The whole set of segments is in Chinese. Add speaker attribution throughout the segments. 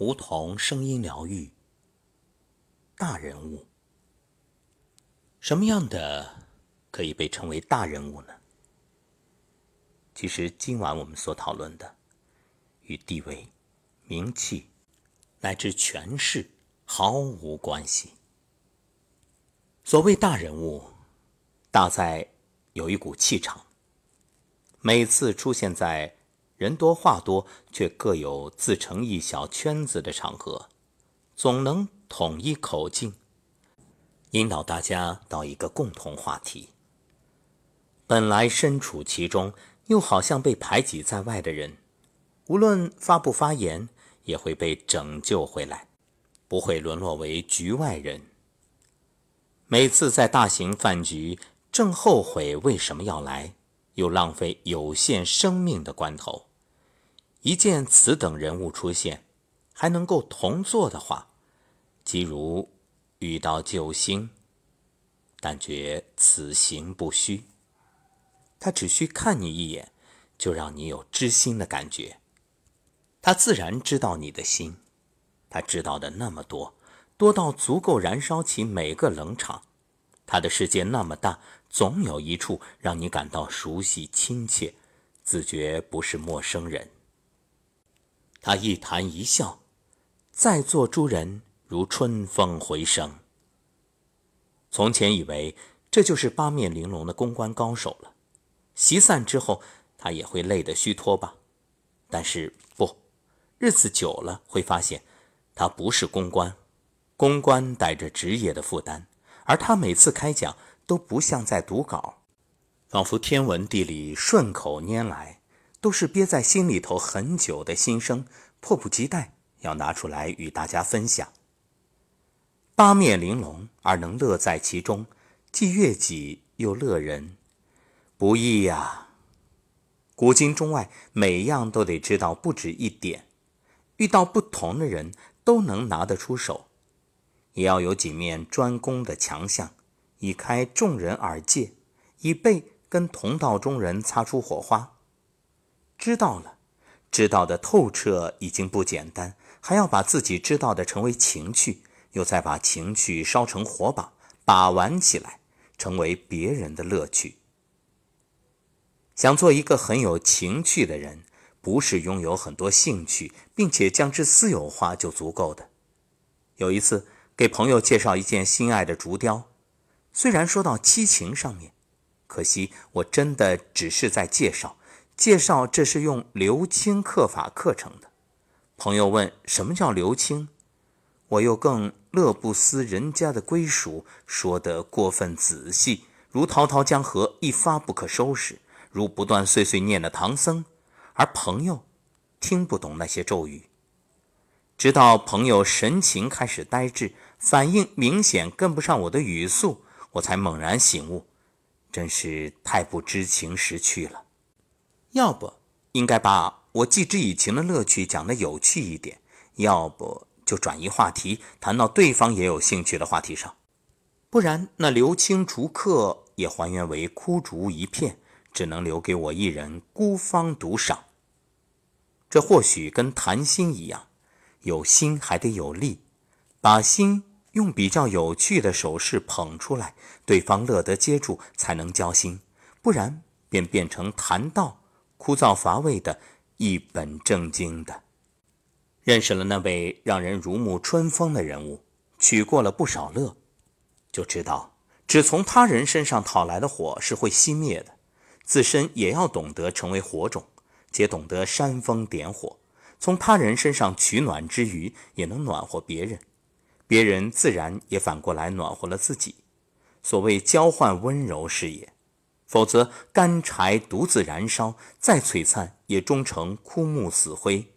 Speaker 1: 梧桐声音疗愈，大人物。什么样的可以被称为大人物呢？其实今晚我们所讨论的，与地位、名气乃至权势毫无关系。所谓大人物，大在有一股气场。每次出现在人多话多却各有自成一小圈子的场合，总能统一口径。引导大家到一个共同话题。本来身处其中，又好像被排挤在外的人，无论发不发言，也会被拯救回来，不会沦落为局外人。每次在大型饭局，正后悔为什么要来，又浪费有限生命的关头，一见此等人物出现，还能够同坐的话，即如。遇到救星，但觉此行不虚。他只需看你一眼，就让你有知心的感觉。他自然知道你的心，他知道的那么多，多到足够燃烧起每个冷场。他的世界那么大，总有一处让你感到熟悉亲切，自觉不是陌生人。他一谈一笑，在座诸人。如春风回声。从前以为这就是八面玲珑的公关高手了，席散之后他也会累得虚脱吧？但是不，日子久了会发现，他不是公关，公关带着职业的负担，而他每次开讲都不像在读稿，仿佛天文地理顺口拈来，都是憋在心里头很久的心声，迫不及待要拿出来与大家分享。八面玲珑而能乐在其中，既悦己又乐人，不易呀。古今中外，每样都得知道不止一点，遇到不同的人都能拿得出手，也要有几面专攻的强项，以开众人耳界，以备跟同道中人擦出火花。知道了，知道的透彻已经不简单，还要把自己知道的成为情趣。又再把情趣烧成火把，把玩起来，成为别人的乐趣。想做一个很有情趣的人，不是拥有很多兴趣，并且将之私有化就足够的。有一次给朋友介绍一件心爱的竹雕，虽然说到七情上面，可惜我真的只是在介绍，介绍这是用鎏青刻法刻成的。朋友问什么叫鎏青？我又更乐不思人家的归属说得过分仔细，如滔滔江河一发不可收拾，如不断碎碎念的唐僧，而朋友听不懂那些咒语。直到朋友神情开始呆滞，反应明显跟不上我的语速，我才猛然醒悟，真是太不知情识趣了。要不应该把我记之以情的乐趣讲得有趣一点，要不。就转移话题，谈到对方也有兴趣的话题上，不然那留青竹客也还原为枯竹一片，只能留给我一人孤芳独赏。这或许跟谈心一样，有心还得有力，把心用比较有趣的手势捧出来，对方乐得接住，才能交心，不然便变成谈道，枯燥乏味的，一本正经的。认识了那位让人如沐春风的人物，取过了不少乐，就知道只从他人身上讨来的火是会熄灭的，自身也要懂得成为火种，且懂得煽风点火。从他人身上取暖之余，也能暖和别人，别人自然也反过来暖和了自己。所谓交换温柔是也，否则干柴独自燃烧，再璀璨也终成枯木死灰。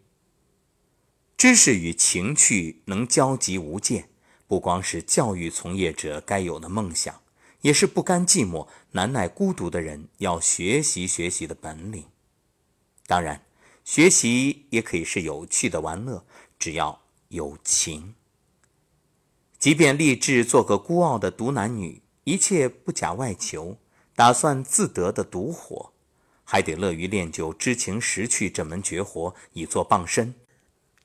Speaker 1: 知识与情趣能交集无间，不光是教育从业者该有的梦想，也是不甘寂寞、难耐孤独的人要学习学习的本领。当然，学习也可以是有趣的玩乐，只要有情。即便立志做个孤傲的独男女，一切不假外求，打算自得的独活，还得乐于练就知情识趣这门绝活，以作傍身。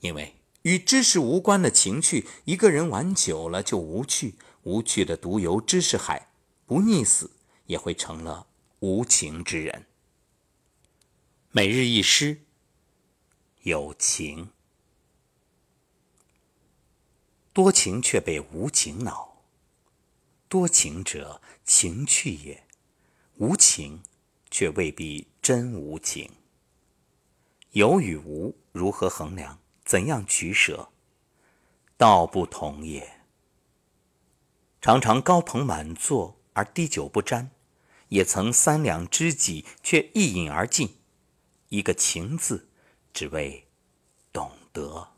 Speaker 1: 因为与知识无关的情趣，一个人玩久了就无趣，无趣的独游知识海，不溺死也会成了无情之人。每日一诗，有情。多情却被无情恼，多情者情趣也，无情却未必真无情。有与无如何衡量？怎样取舍？道不同也。常常高朋满座而滴酒不沾，也曾三两知己却一饮而尽。一个情字，只为懂得。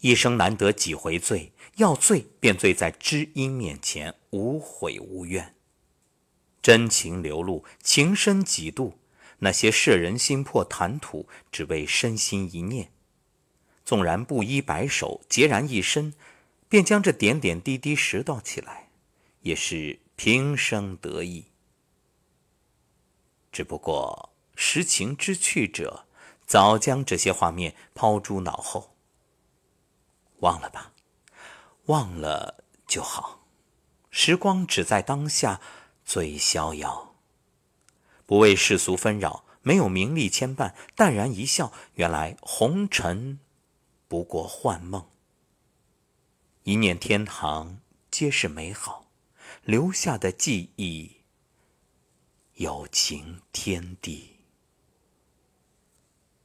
Speaker 1: 一生难得几回醉，要醉便醉在知音面前，无悔无怨。真情流露，情深几度？那些摄人心魄谈吐，只为身心一念。纵然布衣白首，孑然一身，便将这点点滴滴拾到起来，也是平生得意。只不过识情知趣者，早将这些画面抛诸脑后。忘了吧，忘了就好。时光只在当下，最逍遥。不为世俗纷扰，没有名利牵绊，淡然一笑，原来红尘不过幻梦。一念天堂，皆是美好，留下的记忆，有情天地。